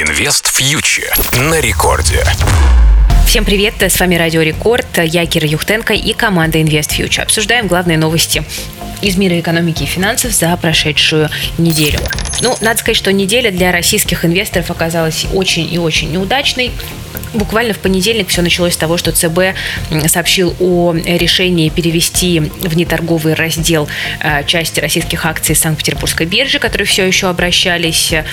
Инвест фьючер на рекорде. Всем привет, с вами Радио Рекорд, я Кира Юхтенко и команда Invest Future. Обсуждаем главные новости из мира экономики и финансов за прошедшую неделю. Ну, надо сказать, что неделя для российских инвесторов оказалась очень и очень неудачной. Буквально в понедельник все началось с того, что ЦБ сообщил о решении перевести в неторговый раздел э, части российских акций Санкт-Петербургской биржи, которые все еще обращались, э,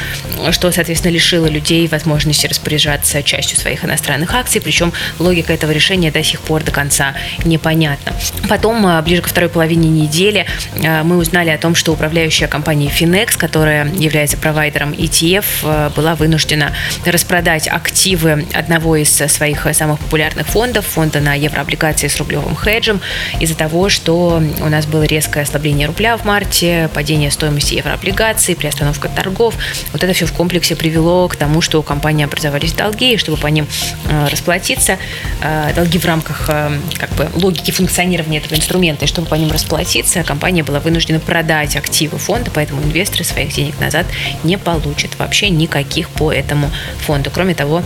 что, соответственно, лишило людей возможности распоряжаться частью своих иностранных акций, причем логика этого решения до сих пор до конца непонятна. Потом, э, ближе ко второй половине недели, мы узнали о том, что управляющая компания Finex, которая является провайдером ETF, была вынуждена распродать активы одного из своих самых популярных фондов, фонда на еврооблигации с рублевым хеджем, из-за того, что у нас было резкое ослабление рубля в марте, падение стоимости еврооблигаций, приостановка торгов. Вот это все в комплексе привело к тому, что у компании образовались долги, и чтобы по ним э, расплатиться, э, долги в рамках э, как бы логики функционирования этого инструмента, и чтобы по ним расплатиться, компания была вынуждена продать активы фонда, поэтому инвесторы своих денег назад не получат вообще никаких по этому фонду. Кроме того,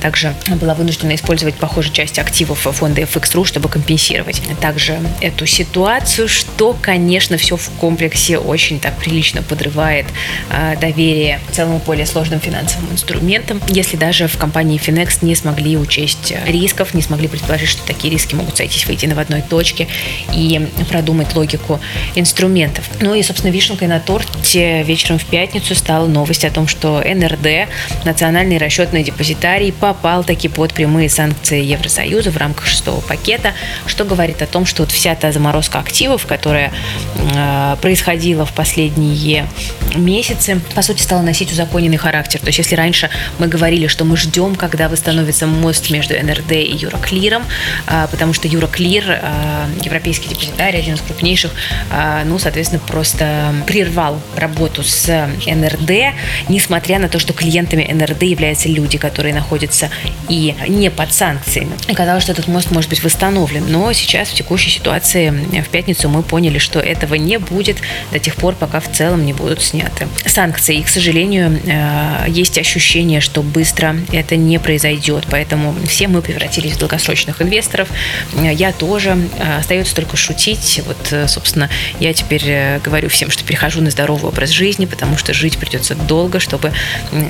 Также была вынуждена использовать похожую часть активов фонда FX.ru, чтобы компенсировать также эту ситуацию, что, конечно, все в комплексе очень так прилично подрывает э, доверие целому более сложным финансовым инструментам. Если даже в компании Finex не смогли учесть рисков, не смогли предположить, что такие риски могут сойтись воедино в одной точке и продумать логику инструментов. Ну и, собственно, вишенкой на торте вечером в пятницу стала новость о том, что НРД, Национальный расчетный депозитарий, по попал таки под прямые санкции Евросоюза в рамках шестого пакета, что говорит о том, что вот вся та заморозка активов, которая э, происходила в последние месяцы, по сути, стала носить узаконенный характер. То есть, если раньше мы говорили, что мы ждем, когда восстановится мост между НРД и Юроклиром, э, потому что Юроклир, э, европейский депозитарий, один из крупнейших, э, ну, соответственно, просто прервал работу с НРД, несмотря на то, что клиентами НРД являются люди, которые находятся и не под санкциями. И казалось, что этот мост может быть восстановлен. Но сейчас в текущей ситуации в пятницу мы поняли, что этого не будет до тех пор, пока в целом не будут сняты санкции. И, к сожалению, э, есть ощущение, что быстро это не произойдет. Поэтому все мы превратились в долгосрочных инвесторов. Я тоже. Э, остается только шутить. Вот, э, собственно, я теперь говорю всем, что перехожу на здоровый образ жизни, потому что жить придется долго, чтобы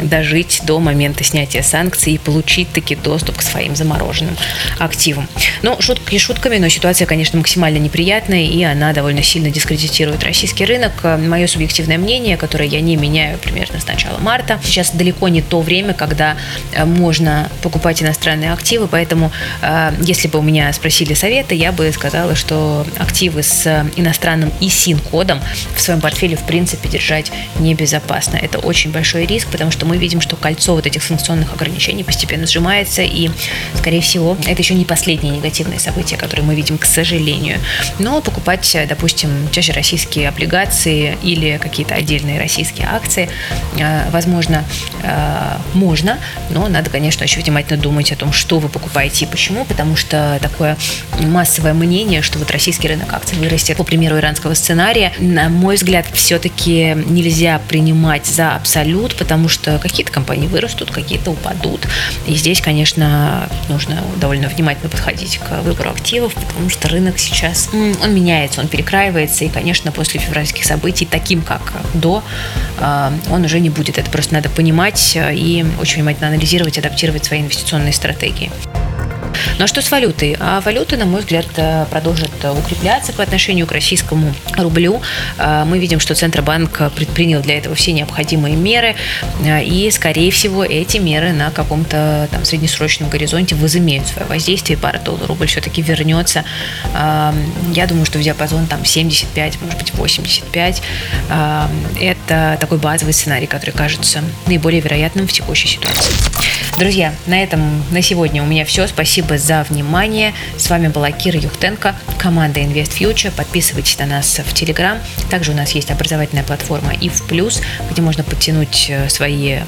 дожить до момента снятия санкций и получить таки доступ к своим замороженным активам. Ну, шутки шутками, но ситуация, конечно, максимально неприятная, и она довольно сильно дискредитирует российский рынок. Мое субъективное мнение, которое я не меняю примерно с начала марта, сейчас далеко не то время, когда э, можно покупать иностранные активы, поэтому э, если бы у меня спросили совета, я бы сказала, что активы с иностранным ИСИН-кодом в своем портфеле в принципе держать небезопасно. Это очень большой риск, потому что мы видим, что кольцо вот этих санкционных ограничений постепенно сжимается, и, скорее всего, это еще не последние негативные события, которые мы видим, к сожалению. Но покупать, допустим, чаще российские облигации или какие-то отдельные российские акции, э, возможно, э, можно, но надо, конечно, очень внимательно думать о том, что вы покупаете и почему, потому что такое массовое мнение, что вот российский рынок акций вырастет, по примеру иранского сценария, на мой взгляд, все-таки нельзя принимать за абсолют, потому что какие-то компании вырастут, какие-то упадут. И здесь, конечно, нужно довольно внимательно подходить к выбору активов, потому что рынок сейчас, он меняется, он перекраивается, и, конечно, после февральских событий, таким как до, а, он уже не будет. Это просто надо понимать и очень внимательно анализировать, адаптировать свои инвестиционные стратегии. Ну а что с валютой? А валюта, на мой взгляд, э, продолжит э, укрепляться по отношению к российскому рублю. Э, мы видим, что Центробанк предпринял для этого все необходимые меры, и, скорее всего, эти меры на каком-то там среднесрочном горизонте возымеют свое воздействие, пара доллар-рубль все-таки вернется. Я думаю, что в диапазон там 75, может быть, 85. Это такой базовый сценарий, который кажется наиболее вероятным в текущей ситуации. Друзья, на этом на сегодня у меня все. Спасибо за внимание. С вами была Кира Юхтенко, команда Invest Future. Подписывайтесь на нас в Telegram. Также у нас есть образовательная платформа IF+, где можно подтянуть э, свои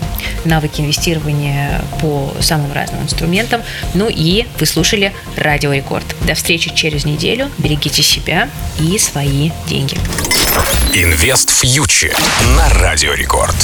навыки инвестирования по самым разным инструментам. Ну и вы слушали Радио Рекорд. До встречи через неделю. Берегите себя и свои деньги. Инвест Фьючер на Радио Рекорд.